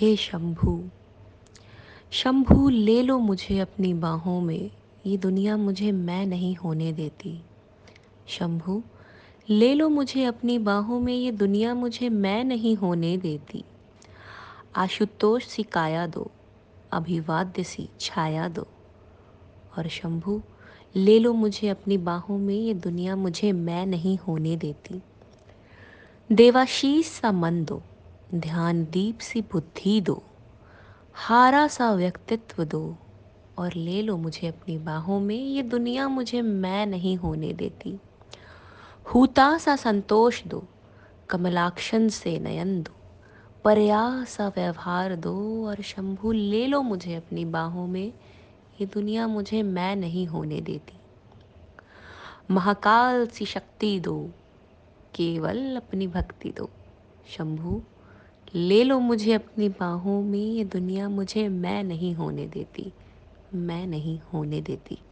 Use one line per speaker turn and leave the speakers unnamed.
हे शंभू शंभू ले लो मुझे अपनी बाहों में, ये दुनिया मुझे मैं नहीं होने देती। शंभू, ले लो मुझे अपनी बाहों में, ये दुनिया मुझे मैं नहीं होने देती। आशुतोष सी काया दो, अभिवाद्य सी छाया दो। और शंभू, ले लो मुझे अपनी बाहों में, ये दुनिया मुझे मैं नहीं होने देती। देवाशीष सा मन दो ध्यान दीप सी बुद्धि दो, हारा सा व्यक्तित्व दो, और ले लो मुझे अपनी बाहों में, ये दुनिया मुझे मैं नहीं होने देती। हूता सा संतोष दो कमलाक्षन से नयन दो, परया सा व्यवहार दो, और शंभु ले लो मुझे अपनी बाहों में, ये दुनिया मुझे मैं नहीं होने देती। महाकाल सी शक्ति दो, केवल अपनी भक्ति दो, शंभू। ले लो मुझे अपनी बाहों में, ये दुनिया मुझे मैं नहीं होने देती, मैं नहीं होने देती।